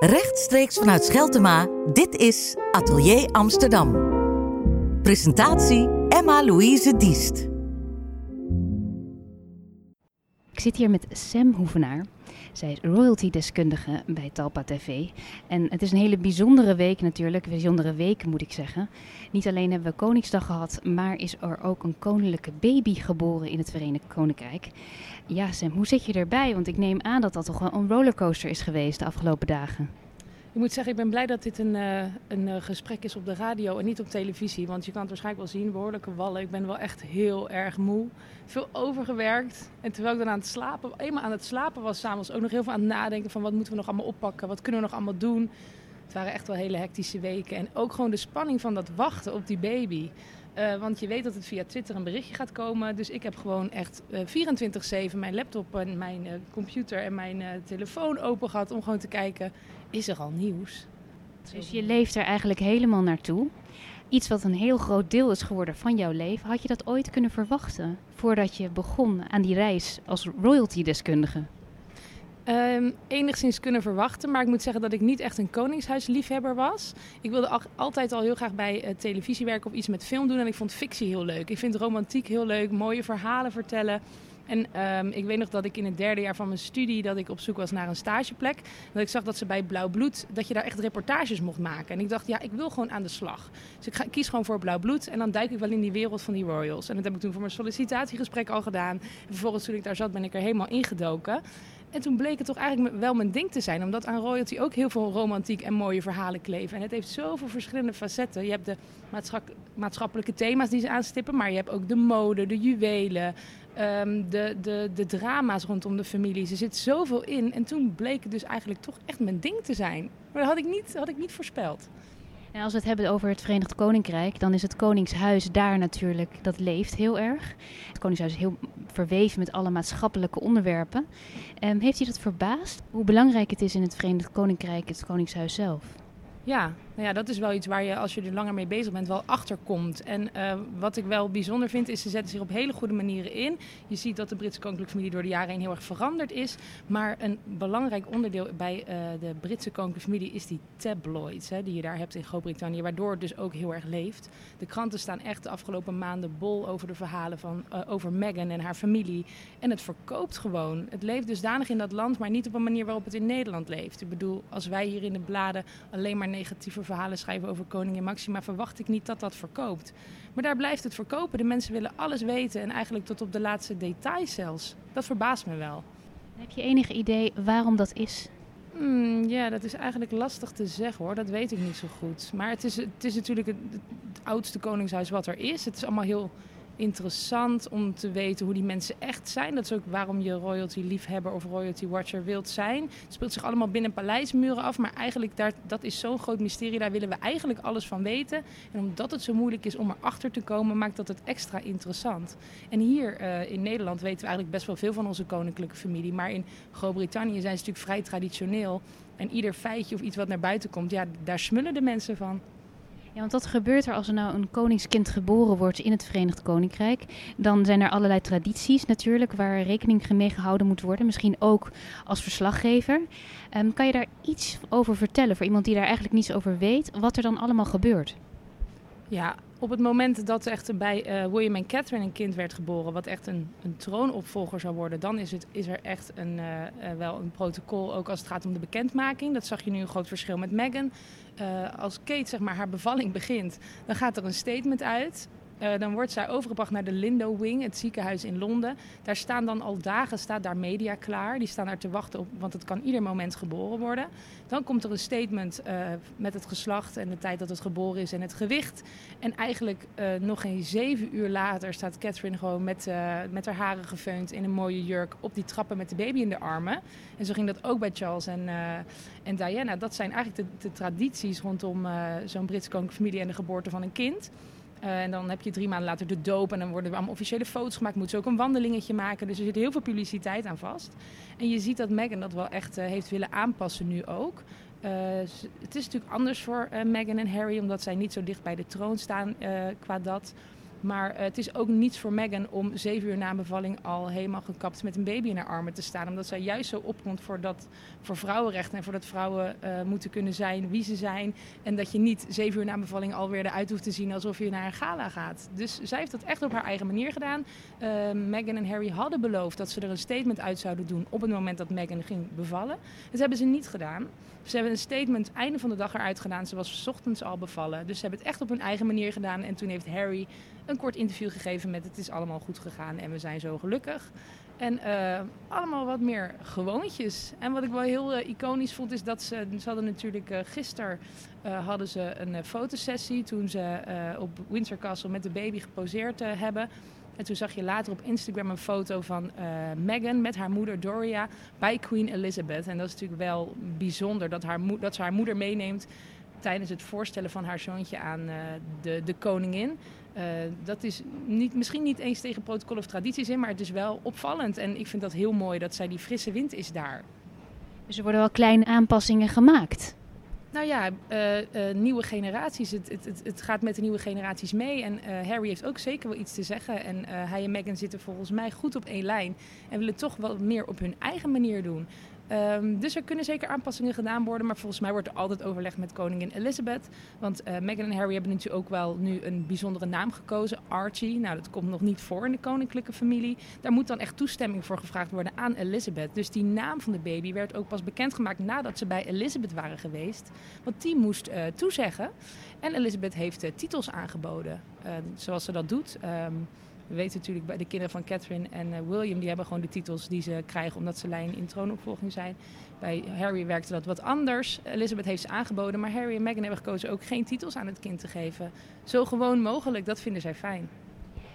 Rechtstreeks vanuit Scheltema, dit is Atelier Amsterdam. Presentatie Emma-Louise Diest. Ik zit hier met Sam Hoevenaar. Zij is royalty-deskundige bij Talpa TV. En het is een hele bijzondere week natuurlijk, bijzondere week moet ik zeggen. Niet alleen hebben we Koningsdag gehad, maar is er ook een koninklijke baby geboren in het Verenigd Koninkrijk. Ja Sam, hoe zit je erbij? Want ik neem aan dat dat toch wel een rollercoaster is geweest de afgelopen dagen. Ik moet zeggen, ik ben blij dat dit een, uh, een uh, gesprek is op de radio en niet op televisie. Want je kan het waarschijnlijk wel zien, behoorlijke wallen. Ik ben wel echt heel erg moe. Veel overgewerkt. En terwijl ik dan aan het slapen, eenmaal aan het slapen was s'avonds, ook nog heel veel aan het nadenken van wat moeten we nog allemaal oppakken, wat kunnen we nog allemaal doen. Het waren echt wel hele hectische weken. En ook gewoon de spanning van dat wachten op die baby. Uh, want je weet dat het via Twitter een berichtje gaat komen. Dus ik heb gewoon echt uh, 24-7 mijn laptop en mijn uh, computer en mijn telefoon open gehad om gewoon te kijken, is er al nieuws? Dus je leeft er eigenlijk helemaal naartoe. Iets wat een heel groot deel is geworden van jouw leven. Had je dat ooit kunnen verwachten voordat je begon aan die reis als royalty-deskundige? Um, enigszins kunnen verwachten, maar ik moet zeggen dat ik niet echt een koningshuisliefhebber was. Ik wilde al, altijd al heel graag bij uh, televisie werken of iets met film doen en ik vond fictie heel leuk. Ik vind romantiek heel leuk, mooie verhalen vertellen. En um, ik weet nog dat ik in het derde jaar van mijn studie dat ik op zoek was naar een stageplek. Dat ik zag dat ze bij Blauw Bloed, dat je daar echt reportages mocht maken. En ik dacht, ja, ik wil gewoon aan de slag. Dus ik, ga, kies gewoon voor Blauw Bloed en dan duik ik wel in die wereld van die royals. En dat heb ik toen voor mijn sollicitatiegesprek al gedaan. En vervolgens toen ik daar zat ben ik er helemaal ingedoken. En toen bleek het toch eigenlijk wel mijn ding te zijn. Omdat aan royalty ook heel veel romantiek en mooie verhalen kleven. En het heeft zoveel verschillende facetten. Je hebt de maatschappelijke thema's die ze aanstippen. Maar je hebt ook de mode, de juwelen, um, de, de, de drama's rondom de familie. Er zit zoveel in. En toen bleek het dus eigenlijk toch echt mijn ding te zijn. Maar dat had ik niet, had ik niet voorspeld. En als we het hebben over het Verenigd Koninkrijk, dan is het Koningshuis daar natuurlijk, dat leeft heel erg. Het Koningshuis is heel verweven met alle maatschappelijke onderwerpen. Um, heeft u dat verbaasd, hoe belangrijk het is in het Verenigd Koninkrijk, het Koningshuis zelf? Ja, nou ja, dat is wel iets waar je als je er langer mee bezig bent wel achter komt. En uh, wat ik wel bijzonder vind is ze zetten zich op hele goede manieren in. Je ziet dat de Britse koninklijke familie door de jaren heen heel erg veranderd is. Maar een belangrijk onderdeel bij uh, de Britse koninklijke familie is die tabloids hè, die je daar hebt in Groot-Brittannië. Waardoor het dus ook heel erg leeft. De kranten staan echt de afgelopen maanden bol over de verhalen van, uh, over Meghan en haar familie. En het verkoopt gewoon. Het leeft dusdanig in dat land, maar niet op een manier waarop het in Nederland leeft. Ik bedoel, als wij hier in de bladen alleen maar negatieve verhalen schrijven over koningin Maxima, verwacht ik niet dat dat verkoopt. Maar daar blijft het verkopen. De mensen willen alles weten en eigenlijk tot op de laatste details zelfs. Dat verbaast me wel. Heb je enig idee waarom dat is? Hmm, ja, dat is eigenlijk lastig te zeggen hoor. Dat weet ik niet zo goed. Maar het is, het is natuurlijk het, het oudste koningshuis wat er is. Het is allemaal heel interessant om te weten hoe die mensen echt zijn. Dat is ook waarom je royalty liefhebber of royalty watcher wilt zijn. Het speelt zich allemaal binnen paleismuren af, maar eigenlijk daar, dat is zo'n groot mysterie. Daar willen we eigenlijk alles van weten. En omdat het zo moeilijk is om erachter te komen, maakt dat het extra interessant. En hier uh, in Nederland weten we eigenlijk best wel veel van onze koninklijke familie. Maar in Groot-Brittannië zijn ze natuurlijk vrij traditioneel. En ieder feitje of iets wat naar buiten komt, ja, daar smullen de mensen van. Ja, want wat gebeurt er als er nou een koningskind geboren wordt in het Verenigd Koninkrijk? Dan zijn er allerlei tradities natuurlijk waar rekening mee gehouden moet worden. Misschien ook als verslaggever. Um, kan je daar iets over vertellen voor iemand die daar eigenlijk niets over weet? Wat er dan allemaal gebeurt? Ja, op het moment dat echt bij uh, William en Catherine een kind werd geboren, wat echt een, een troonopvolger zou worden, dan is, het, is er echt een, uh, uh, wel een protocol, ook als het gaat om de bekendmaking. Dat zag je nu een groot verschil met Meghan. als Kate zeg maar, haar bevalling begint, dan gaat er een statement uit. Uh, dan wordt zij overgebracht naar de Lindo Wing, het ziekenhuis in Londen. Daar staan dan al dagen staat daar media klaar. Die staan daar te wachten op, want het kan ieder moment geboren worden. Dan komt er een statement uh, met het geslacht en de tijd dat het geboren is en het gewicht. En eigenlijk uh, nog geen zeven uur later staat Catherine gewoon met, met haar haren gefeund in een mooie jurk op die trappen met de baby in de armen. En zo ging dat ook bij Charles en, en Diana. Dat zijn eigenlijk de, de tradities rondom zo'n Britse koninklijke familie en de geboorte van een kind. Uh, en dan heb je drie maanden later de doop en dan worden er allemaal officiële foto's gemaakt. Moet ze ook een wandelingetje maken. Dus er zit heel veel publiciteit aan vast. En je ziet dat Meghan dat wel echt uh, heeft willen aanpassen nu ook. Uh, het is natuurlijk anders voor Meghan en Harry, omdat zij niet zo dicht bij de troon staan qua dat. Maar het is ook niets voor Meghan om zeven uur na bevalling al helemaal gekapt met een baby in haar armen te staan. Omdat zij juist zo opkomt voor, dat, voor vrouwenrechten en voor dat vrouwen moeten kunnen zijn wie ze zijn. En dat je niet zeven uur na bevalling alweer eruit hoeft te zien alsof je naar een gala gaat. Dus zij heeft dat echt op haar eigen manier gedaan. Meghan en Harry hadden beloofd dat ze er een statement uit zouden doen op het moment dat Meghan ging bevallen. Dat hebben ze niet gedaan. Ze hebben een statement einde van de dag eruit gedaan. Ze was ochtends al bevallen. Dus ze hebben het echt op hun eigen manier gedaan. En toen heeft Harry een kort interview gegeven met het is allemaal goed gegaan en we zijn zo gelukkig. En uh, allemaal wat meer gewoontjes. En wat ik wel heel uh, iconisch vond is dat ze, ze hadden natuurlijk uh, gisteren hadden ze een fotosessie toen ze op Windsor Castle met de baby geposeerd hebben. En toen zag je later op Instagram een foto van uh, Meghan met haar moeder Doria bij Queen Elizabeth. En dat is natuurlijk wel bijzonder dat, haar dat ze haar moeder meeneemt tijdens het voorstellen van haar zoontje aan uh, de, de koningin. Uh, dat is niet, misschien niet eens tegen protocol of tradities in, maar het is wel opvallend. En ik vind dat heel mooi dat zij die frisse wind is daar. Dus er worden wel kleine aanpassingen gemaakt. Nou ja, uh, uh, nieuwe generaties. Het, het, het, gaat met de nieuwe generaties mee. En uh, Harry heeft ook zeker wel iets te zeggen. En hij en Meghan zitten volgens mij goed op één lijn. En willen toch wel meer op hun eigen manier doen. Um, dus er kunnen zeker aanpassingen gedaan worden. Maar volgens mij wordt er altijd overlegd met koningin Elizabeth. Want uh, Meghan en Harry hebben natuurlijk ook wel nu een bijzondere naam gekozen. Archie. Nou, dat komt nog niet voor in de koninklijke familie. Daar moet dan echt toestemming voor gevraagd worden aan Elizabeth. Dus die naam van de baby werd ook pas bekendgemaakt nadat ze bij Elizabeth waren geweest. Want die moest uh, toezeggen. En Elizabeth heeft uh, titels aangeboden. zoals ze dat doet. Um, we weten natuurlijk bij de kinderen van Catherine en uh, William, die hebben gewoon de titels die ze krijgen omdat ze lijn in troonopvolging zijn. Bij Harry werkte dat wat anders. Elizabeth heeft ze aangeboden, maar Harry en Meghan hebben gekozen ook geen titels aan het kind te geven. Zo gewoon mogelijk, dat vinden zij fijn.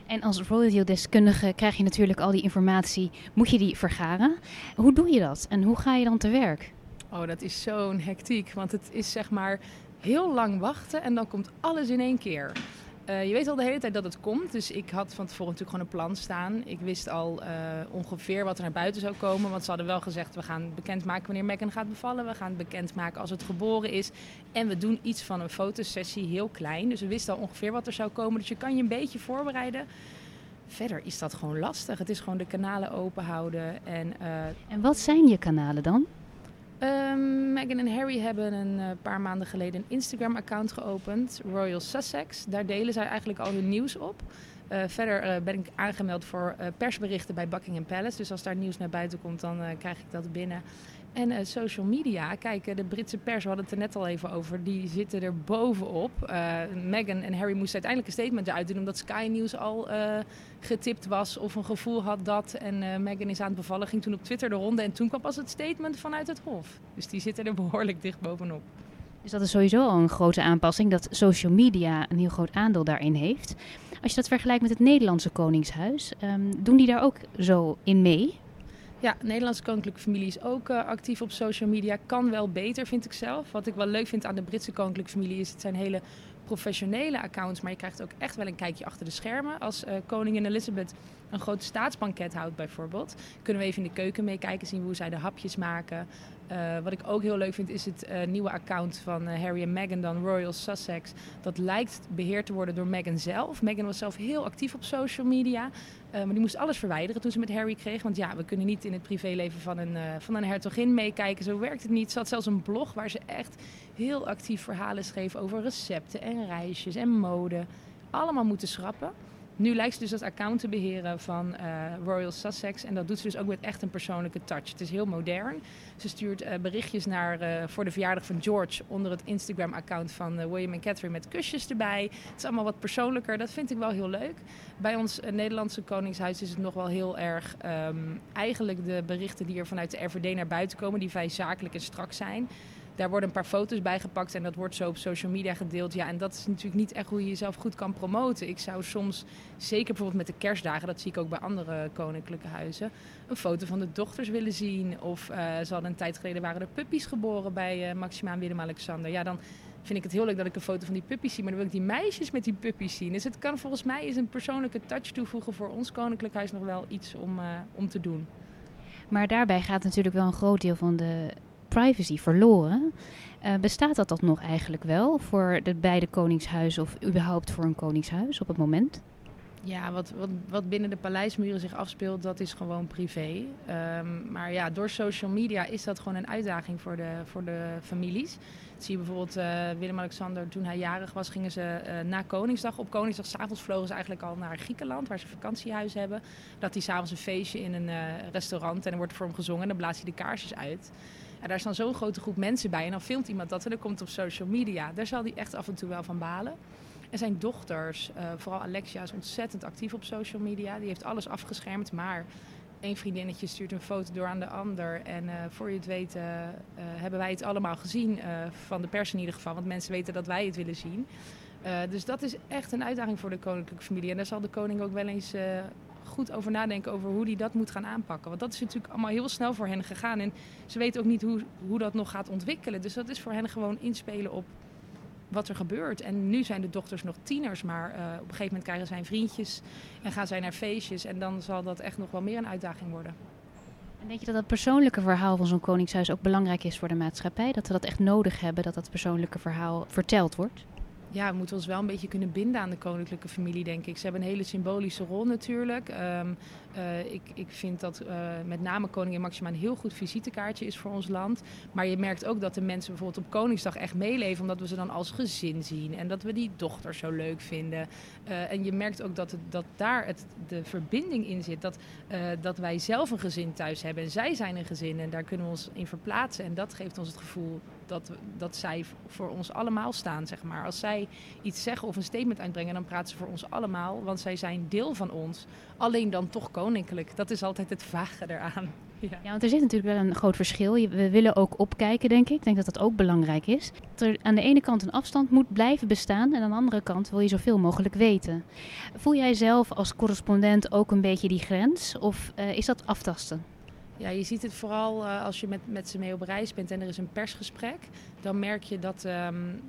En als royal-deskundige krijg je natuurlijk al die informatie. Moet je die vergaren? Hoe doe je dat en hoe ga je dan te werk? Oh, dat is zo'n hectiek, want het is zeg maar heel lang wachten en dan komt alles in één keer. Uh, je weet al de hele tijd dat het komt. Dus ik had van tevoren natuurlijk gewoon een plan staan. Ik wist al uh, ongeveer wat er naar buiten zou komen. Want ze hadden wel gezegd, we gaan bekendmaken wanneer Megan gaat bevallen. We gaan bekendmaken als het geboren is. En we doen iets van een fotosessie heel klein. Dus we wisten al ongeveer wat er zou komen. Dus je kan je een beetje voorbereiden. Verder is dat gewoon lastig. Het is gewoon de kanalen open houden. En, uh, en wat zijn je kanalen dan? Um, Meghan en Harry hebben een uh, paar maanden geleden een Instagram-account geopend, Royal Sussex. Daar delen zij eigenlijk al hun nieuws op. Uh, verder uh, ben ik aangemeld voor persberichten bij Buckingham Palace. Dus als daar nieuws naar buiten komt, dan krijg ik dat binnen. En uh, social media, kijk, de Britse pers, we hadden het er net al even over, die zitten er bovenop. Uh, Meghan en Harry moesten uiteindelijk een statement eruit doen, omdat Sky News al getipt was of een gevoel had dat. En Meghan is aan het bevallen, ging toen op Twitter de ronde en toen kwam pas het statement vanuit het Hof. Dus die zitten er behoorlijk dicht bovenop. Dus dat is sowieso al een grote aanpassing, dat social media een heel groot aandeel daarin heeft. Als je dat vergelijkt met het Nederlandse Koningshuis, um, doen die daar ook zo in mee? Ja, de Nederlandse koninklijke familie is ook uh, actief op social media. Kan wel beter, vind ik zelf. Wat ik wel leuk vind aan de Britse koninklijke familie is... het zijn hele professionele accounts, maar je krijgt ook echt wel een kijkje achter de schermen. Als uh, koningin Elizabeth een groot staatsbanket houdt bijvoorbeeld, kunnen we even in de keuken meekijken, zien hoe zij de hapjes maken. Uh, wat ik ook heel leuk vind is het nieuwe account van Harry en Meghan, dan Royal Sussex. Dat lijkt beheerd te worden door Meghan zelf. Meghan was zelf heel actief op social media. Maar die moest alles verwijderen toen ze met Harry kreeg. Want ja, we kunnen niet in het privéleven van een, van een hertogin meekijken. Zo werkt het niet. Ze had zelfs een blog waar ze echt heel actief verhalen schreef over recepten en reisjes en mode. Allemaal moeten schrappen. Nu lijkt ze dus dat account te beheren van uh, Royal Sussex. En dat doet ze dus ook met echt een persoonlijke touch. Het is heel modern. Ze stuurt uh, berichtjes naar, uh, voor de verjaardag van George onder het Instagram-account van William en Catherine met kusjes erbij. Het is allemaal wat persoonlijker. Dat vind ik wel heel leuk. Bij ons Nederlandse Koningshuis is het nog wel heel erg um, eigenlijk de berichten die er vanuit de RVD naar buiten komen, die vrij zakelijk en strak zijn. Daar worden een paar foto's bij gepakt en dat wordt zo op social media gedeeld. Ja, en dat is natuurlijk niet echt hoe je jezelf goed kan promoten. Ik zou soms, zeker bijvoorbeeld met de kerstdagen, dat zie ik ook bij andere koninklijke huizen, een foto van de dochters willen zien. Of uh, ze hadden een tijd geleden waren er puppies geboren bij uh, en Willem-Alexander. Ja, dan vind ik het heel leuk dat ik een foto van die puppies zie. Maar dan wil ik die meisjes met die puppies zien. Dus het kan volgens mij is een persoonlijke touch toevoegen voor ons koninklijk huis nog wel iets om, uh, om te doen. Maar daarbij gaat natuurlijk wel een groot deel van de privacy verloren. Uh, bestaat dat, dat nog eigenlijk wel voor de beide koningshuizen of überhaupt voor een koningshuis op het moment? Ja, wat, wat, wat binnen de paleismuren zich afspeelt, dat is gewoon privé. Ehm, maar ja, door social media is dat gewoon een uitdaging voor de, voor de families. zie je bijvoorbeeld uh, Willem-Alexander, toen hij jarig was, gingen ze uh, na Koningsdag. Op Koningsdag s'avonds vlogen ze eigenlijk al naar Griekenland, waar ze vakantiehuis hebben. Dat hij s'avonds een feestje in een restaurant en er wordt voor hem gezongen en dan blaast hij de kaarsjes uit. Daar staan zo'n grote groep mensen bij en dan filmt iemand dat en dan komt het op social media. Daar zal hij echt af en toe wel van balen. En zijn dochters, uh, vooral Alexia, is ontzettend actief op social media. Die heeft alles afgeschermd, maar één vriendinnetje stuurt een foto door aan de ander. En uh, voor je het weet uh, hebben wij het allemaal gezien, van de pers in ieder geval. Want mensen weten dat wij het willen zien. dus dat is echt een uitdaging voor de koninklijke familie. En daar zal de koning ook wel eens goed over nadenken over hoe hij dat moet gaan aanpakken. Want dat is natuurlijk allemaal heel snel voor hen gegaan. En ze weten ook niet hoe, hoe dat nog gaat ontwikkelen. Dus dat is voor hen gewoon inspelen op wat er gebeurt. En nu zijn de dochters nog tieners, maar uh, op een gegeven moment krijgen zij vriendjes en gaan zij naar feestjes. En dan zal dat echt nog wel meer een uitdaging worden. En denk je dat het persoonlijke verhaal van zo'n koningshuis ook belangrijk is voor de maatschappij? Dat we dat echt nodig hebben, dat dat persoonlijke verhaal verteld wordt? Ja, we moeten ons wel een beetje kunnen binden aan de koninklijke familie, denk ik. Ze hebben een hele symbolische rol natuurlijk. Um, uh, ik, ik vind dat uh, met name koningin Maxima een heel goed visitekaartje is voor ons land. Maar je merkt ook dat de mensen bijvoorbeeld op Koningsdag echt meeleven, omdat we ze dan als gezin zien. En dat we die dochter zo leuk vinden. Uh, en je merkt ook dat, dat daar het, de verbinding in zit. Dat, dat wij zelf een gezin thuis hebben en zij zijn een gezin. En daar kunnen we ons in verplaatsen. En dat geeft ons het gevoel dat, dat zij voor ons allemaal staan, zeg maar. Als zij iets zeggen of een statement uitbrengen, dan praten ze voor ons allemaal. Want zij zijn deel van ons. Alleen dan toch koninklijk. Dat is altijd het vage eraan. Ja. ja, want er zit natuurlijk wel een groot verschil. We willen ook opkijken, denk ik. Ik denk dat dat ook belangrijk is. Dat er aan de ene kant een afstand moet blijven bestaan. En aan de andere kant wil je zoveel mogelijk weten. Voel jij zelf als correspondent ook een beetje die grens? Of uh, is dat aftasten? Ja, je ziet het vooral uh, als je met, met ze mee op reis bent en er is een persgesprek. Dan merk je dat um,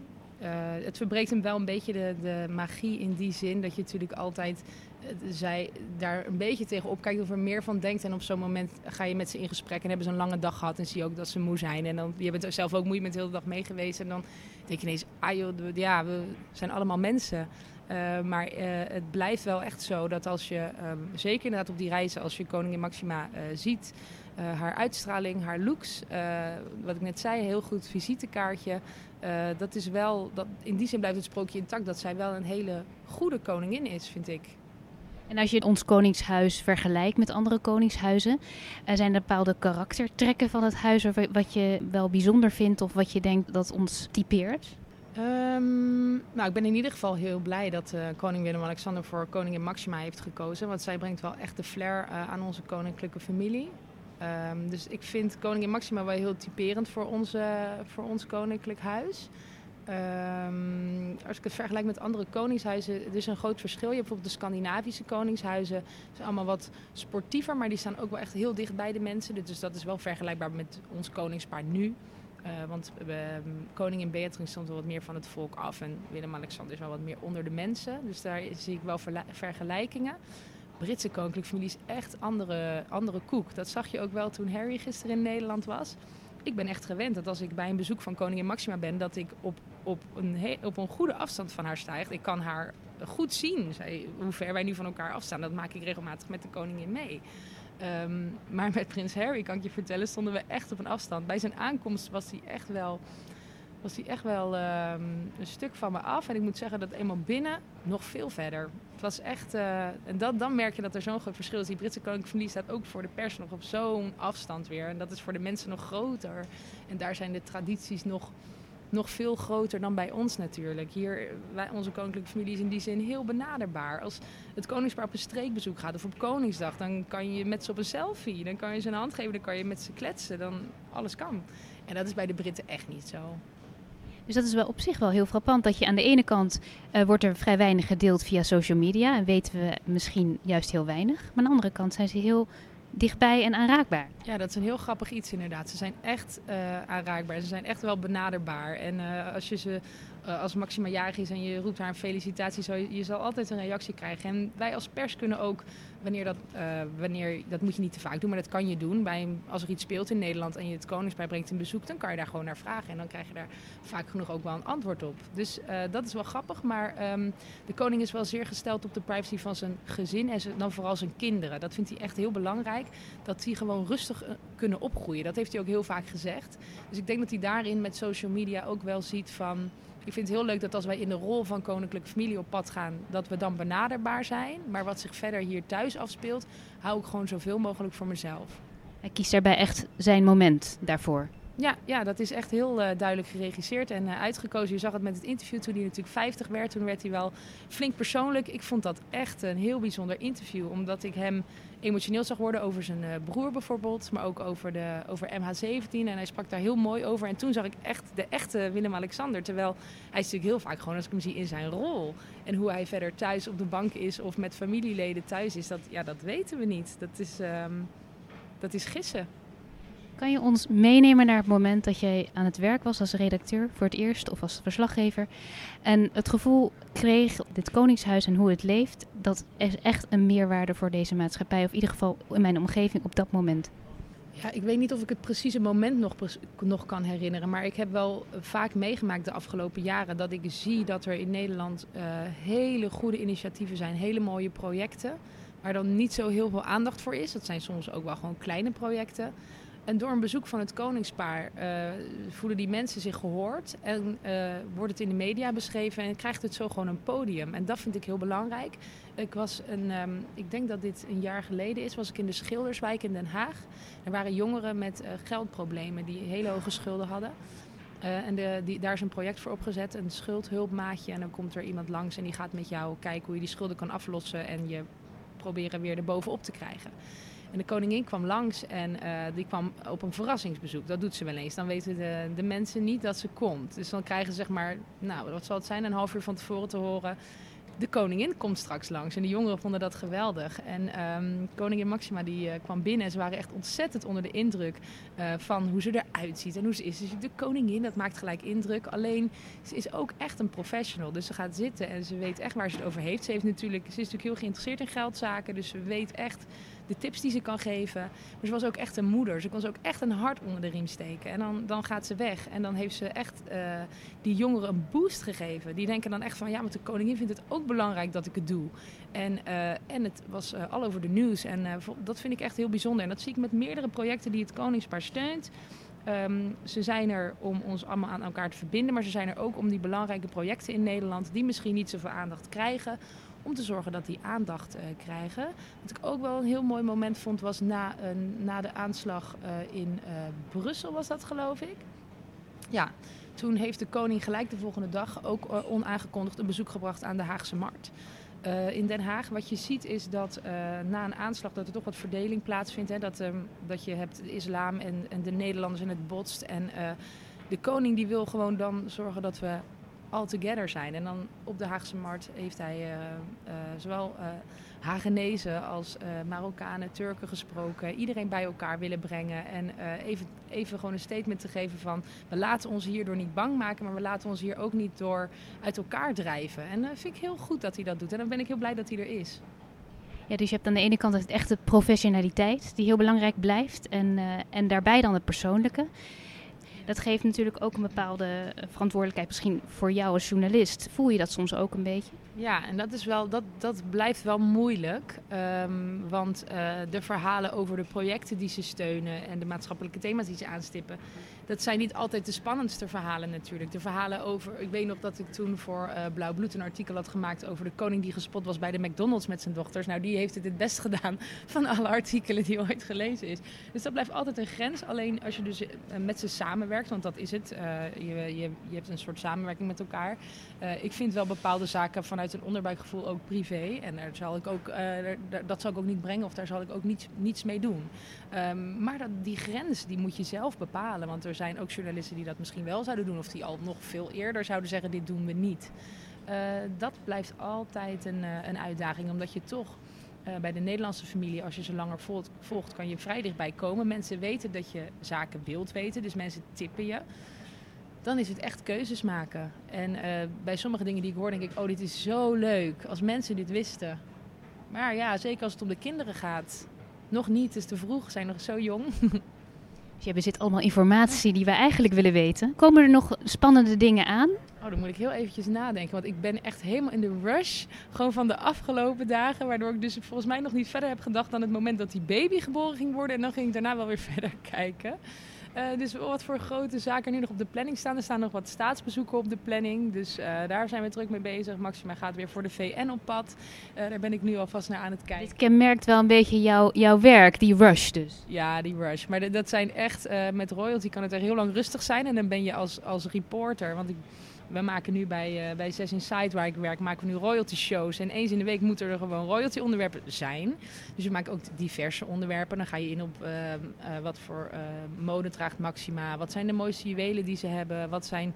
uh, het verbreekt hem wel een beetje de, de magie in die zin dat je natuurlijk altijd uh, zij daar een beetje tegenop kijkt of er meer van denkt. En op zo'n moment ga je met ze in gesprek en hebben ze een lange dag gehad en zie je ook dat ze moe zijn. En dan, je bent zelf ook moe, met de hele dag mee geweest. En dan denk je ineens, ah joh, ja, we zijn allemaal mensen. Uh, maar uh, het blijft wel echt zo dat als je, um, zeker inderdaad op die reizen, als je koningin Maxima uh, ziet, haar uitstraling, haar looks, wat ik net zei, heel goed visitekaartje. dat is wel, dat, in die zin blijft het sprookje intact dat zij wel een hele goede koningin is, vind ik. En als je ons koningshuis vergelijkt met andere koningshuizen, zijn er bepaalde karaktertrekken van het huis wat je wel bijzonder vindt of wat je denkt dat ons typeert? Um, nou, ik ben in ieder geval heel blij dat uh, koning Willem-Alexander voor koningin Maxima heeft gekozen. Want zij brengt wel echt de flair uh, aan onze koninklijke familie. Um, dus ik vind koningin Maxima wel heel typerend voor, onze, voor ons koninklijk huis. Um, als ik het vergelijk met andere koningshuizen, er is een groot verschil. Je hebt bijvoorbeeld de Scandinavische koningshuizen. Ze zijn allemaal wat sportiever, maar die staan ook wel echt heel dicht bij de mensen. Dus dat is wel vergelijkbaar met ons koningspaar nu. Uh, want uh, koningin Beatrix stond wel wat meer van het volk af en Willem-Alexander is wel wat meer onder de mensen. Dus daar zie ik wel vergelijkingen. Britse koninklijke familie is echt andere, andere koek. Dat zag je ook wel toen Harry gisteren in Nederland was. Ik ben echt gewend dat als ik bij een bezoek van koningin Maxima ben, dat ik op, op, een, op een goede afstand van haar sta. Ik kan haar goed zien. Hoe ver wij nu van elkaar afstaan, dat maak ik regelmatig met de koningin mee. Um, maar met prins Harry, kan ik je vertellen, stonden we echt op een afstand. Bij zijn aankomst was hij echt wel, was hij echt wel um, een stuk van me af. En ik moet zeggen dat eenmaal binnen nog veel verder. Het was echt, uh, en dat, dan merk je dat er zo'n groot verschil is. Die Britse koninklijke familie staat ook voor de pers nog op zo'n afstand weer. En dat is voor de mensen nog groter. En daar zijn de tradities nog nog veel groter dan bij ons natuurlijk. Hier, wij, onze koninklijke familie is in die zin heel benaderbaar. Als het koningspaar op een streekbezoek gaat of op Koningsdag, dan kan je met ze op een selfie. Dan kan je ze een hand geven, dan kan je met ze kletsen. Dan alles kan. En dat is bij de Britten echt niet zo. Dus dat is wel op zich wel heel frappant. Dat je aan de ene kant uh, wordt er vrij weinig gedeeld via social media. En weten we misschien juist heel weinig. Maar aan de andere kant zijn ze heel dichtbij en aanraakbaar. Ja, dat is een heel grappig iets inderdaad. Ze zijn echt uh, aanraakbaar. Ze zijn echt wel benaderbaar. En uh, als je ze eh, als Maxima jarig is en je roept haar een felicitatie, zo, je, zal altijd een reactie krijgen. En wij als pers kunnen ook, wanneer dat, eh, wanneer, dat moet je niet te vaak doen, maar dat kan je doen. Bij, als er iets speelt in Nederland en je het Koningspaar brengt een bezoek, dan kan je daar gewoon naar vragen. En dan krijg je daar vaak genoeg ook wel een antwoord op. Dus eh, dat is wel grappig, maar ehm, de koning is wel zeer gesteld op de privacy van zijn gezin en dan vooral zijn kinderen. Dat vindt hij echt heel belangrijk, dat die gewoon rustig kunnen opgroeien. Dat heeft hij ook heel vaak gezegd. Dus ik denk dat hij daarin met social media ook wel ziet van... Ik vind het heel leuk dat als wij in de rol van koninklijke familie op pad gaan, dat we dan benaderbaar zijn. Maar wat zich verder hier thuis afspeelt, hou ik gewoon zoveel mogelijk voor mezelf. Hij kiest daarbij echt zijn moment daarvoor. Ja, ja, dat is echt heel eh, duidelijk geregisseerd en eh, uitgekozen. Je zag het met het interview toen hij natuurlijk 50 werd. Toen werd hij wel flink persoonlijk. Ik vond dat echt een heel bijzonder interview. Omdat ik hem emotioneel zag worden over zijn eh, broer bijvoorbeeld. Maar ook over, de, over MH17. En hij sprak daar heel mooi over. En toen zag ik echt de echte Willem-Alexander. Terwijl hij is natuurlijk heel vaak gewoon als ik hem zie in zijn rol. En hoe hij verder thuis op de bank is of met familieleden thuis is. Dat, ja, dat weten we niet. Dat is, ehm, dat is gissen. Kan je ons meenemen naar het moment dat jij aan het werk was als redacteur voor het eerst of als verslaggever en het gevoel kreeg, dit Koningshuis en hoe het leeft, dat is echt een meerwaarde voor deze maatschappij, of in ieder geval in mijn omgeving op dat moment? Ja, ik weet niet of ik het precieze moment nog, nog kan herinneren. Maar ik heb wel vaak meegemaakt de afgelopen jaren dat ik zie dat er in Nederland eh, hele goede initiatieven zijn, hele mooie projecten. Waar dan niet zo heel veel aandacht voor is. Dat zijn soms ook wel gewoon kleine projecten. En door een bezoek van het Koningspaar eh, voelen die mensen zich gehoord. En eh, wordt het in de media beschreven en krijgt het zo gewoon een podium. En dat vind ik heel belangrijk. Ik was een, ehm, ik denk dat dit een jaar geleden is, was ik in de Schilderswijk in Den Haag. Er waren jongeren met eh, geldproblemen die hele hoge schulden hadden. En de, die, daar is een project voor opgezet, een schuldhulpmaatje. En dan komt er iemand langs en die gaat met jou kijken hoe je die schulden kan aflossen en je proberen weer erbovenop te krijgen. En de koningin kwam langs en eh, die kwam op een verrassingsbezoek. Dat doet ze wel eens. Dan weten de, de mensen niet dat ze komt. Dus dan krijgen ze zeg maar, nou wat zal het zijn, een half uur van tevoren te horen. De koningin komt straks langs. En de jongeren vonden dat geweldig. En ehm, koningin Maxima die eh, kwam binnen en ze waren echt ontzettend onder de indruk eh, van hoe ze eruit ziet en hoe ze is. Dus de koningin, dat maakt gelijk indruk. Alleen, ze is ook echt een professional. Dus ze gaat zitten en ze weet echt waar ze het over heeft. Ze, heeft natuurlijk, ze is natuurlijk heel geïnteresseerd in geldzaken. Dus ze weet echt de tips die ze kan geven. Maar ze was ook echt een moeder. Ze kon ze ook echt een hart onder de riem steken. En dan, dan gaat ze weg. En dan heeft ze echt eh, die jongeren een boost gegeven. Die denken dan echt van... ja, maar de koningin vindt het ook belangrijk dat ik het doe. En, eh, en het was eh, al over de nieuws. En dat vind ik echt heel bijzonder. En dat zie ik met meerdere projecten die het Koningspaar steunt. Ehm, ze zijn er om ons allemaal aan elkaar te verbinden. Maar ze zijn er ook om die belangrijke projecten in Nederland... die misschien niet zoveel aandacht krijgen om te zorgen dat die aandacht eh, krijgen. Wat ik ook wel een heel mooi moment vond was na, na de aanslag eh, in eh, Brussel was dat geloof ik. Ja, toen heeft de koning gelijk de volgende dag ook onaangekondigd een bezoek gebracht aan de Haagse Markt. In Den Haag, wat je ziet is dat na een aanslag dat er toch wat verdeling plaatsvindt. Hè, dat, ehm, dat je hebt de islam en, en de Nederlanders en het botst. En de koning die wil gewoon dan zorgen dat we all together zijn. En dan op de Haagse Markt heeft hij eh, eh, zowel eh Hagenezen als Marokkanen, Turken gesproken. Iedereen bij elkaar willen brengen. En even, even gewoon een statement te geven van... we laten ons hierdoor niet bang maken... maar we laten ons hier ook niet door uit elkaar drijven. En dat vind ik heel goed dat hij dat doet. En dan ben ik heel blij dat hij er is. Ja, dus je hebt aan de ene kant het echte professionaliteit, die heel belangrijk blijft, en, en daarbij dan het persoonlijke. Dat geeft natuurlijk ook een bepaalde eh, verantwoordelijkheid, misschien voor jou als journalist. Voel je dat soms ook een beetje? Ja, en dat, is wel, dat, dat blijft wel moeilijk. Ehm, want eh, de verhalen over de projecten die ze steunen en de maatschappelijke thema's die ze aanstippen, dat zijn niet altijd de spannendste verhalen natuurlijk. De verhalen over, ik weet nog dat ik toen voor eh, Blauw Bloed een artikel had gemaakt over de koning die gespot was bij de McDonald's met zijn dochters. Nou, die heeft het het best gedaan van alle artikelen die ooit gelezen is. Dus dat blijft altijd een grens. Alleen als je dus eh, met ze samenwerkt, want dat is het. je, je, je hebt een soort samenwerking met elkaar. Ik vind wel bepaalde zaken vanuit een onderbuikgevoel ook privé. En daar zal ik ook, eh, dat zal ik ook niet brengen of daar zal ik ook niets, niets mee doen. Ehm, maar dat, die grens die moet je zelf bepalen. Want er zijn ook journalisten die dat misschien wel zouden doen. Of die al nog veel eerder zouden zeggen dit doen we niet. Eh, dat blijft altijd een, eh, een uitdaging. Omdat je toch bij de Nederlandse familie, als je ze langer volgt, volgt, kan je vrij dichtbij komen. Mensen weten dat je zaken wilt weten. Dus mensen tippen je. Dan is het echt keuzes maken. En uh, bij sommige dingen die ik hoor, denk ik, oh, dit is zo leuk. Als mensen dit wisten. Maar ja, zeker als het om de kinderen gaat. Nog niet, het is te vroeg, zijn nog zo jong. Dus je bezit allemaal informatie die we eigenlijk willen weten. Komen er nog spannende dingen aan? Oh, dan moet ik heel eventjes nadenken. Want ik ben echt helemaal in de rush. Gewoon van de afgelopen dagen. Waardoor ik dus volgens mij nog niet verder heb gedacht dan het moment dat die baby geboren ging worden. En dan ging ik daarna wel weer verder kijken. Uh, dus wat voor grote zaken nu nog op de planning staan. Er staan nog wat staatsbezoeken op de planning. Dus uh, daar zijn we druk mee bezig. Maxima gaat weer voor de VN op pad. Uh, daar ben ik nu alvast naar aan het kijken. Dit kenmerkt wel een beetje jouw, jouw werk, die rush dus. Ja, die rush. Maar dat zijn echt, met royalty kan het er heel lang rustig zijn. En dan ben je als, als reporter, want ik we maken nu bij, uh, bij Zes Inside, waar ik werk, maken we nu royalty shows. En eens in de week moeten er gewoon royalty onderwerpen zijn. Dus we maken ook diverse onderwerpen. Dan ga je in op uh, uh, wat voor mode draagt Maxima. Wat zijn de mooiste juwelen die ze hebben? Wat zijn,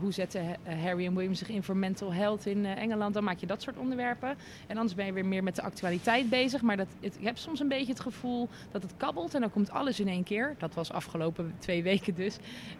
hoe zetten Harry en William zich in voor mental health in Engeland? Dan maak je dat soort onderwerpen. En anders ben je weer meer met de actualiteit bezig. Maar dat, ik heb soms een beetje het gevoel dat het kabbelt. En dan komt alles in één keer. Dat was afgelopen twee weken dus.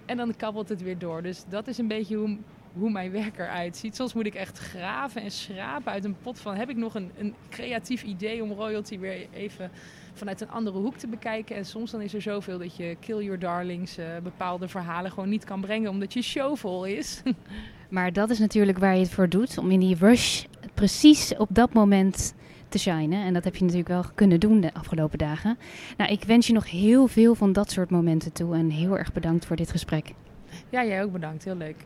En dan kabbelt het weer door. Dus dat is een beetje hoe hoe mijn werk eruit ziet. Soms moet ik echt graven en schrapen uit een pot van... heb ik nog een, een creatief idee om royalty weer even vanuit een andere hoek te bekijken. En soms dan is er zoveel dat je kill your darlings... Uh, bepaalde verhalen gewoon niet kan brengen omdat je show vol is. maar dat is natuurlijk waar je het voor doet. Om in die rush precies op dat moment te shinen. En dat heb je natuurlijk wel kunnen doen de afgelopen dagen. Nou, ik wens je nog heel veel van dat soort momenten toe. En heel erg bedankt voor dit gesprek. Ja, jij ook bedankt. Heel leuk.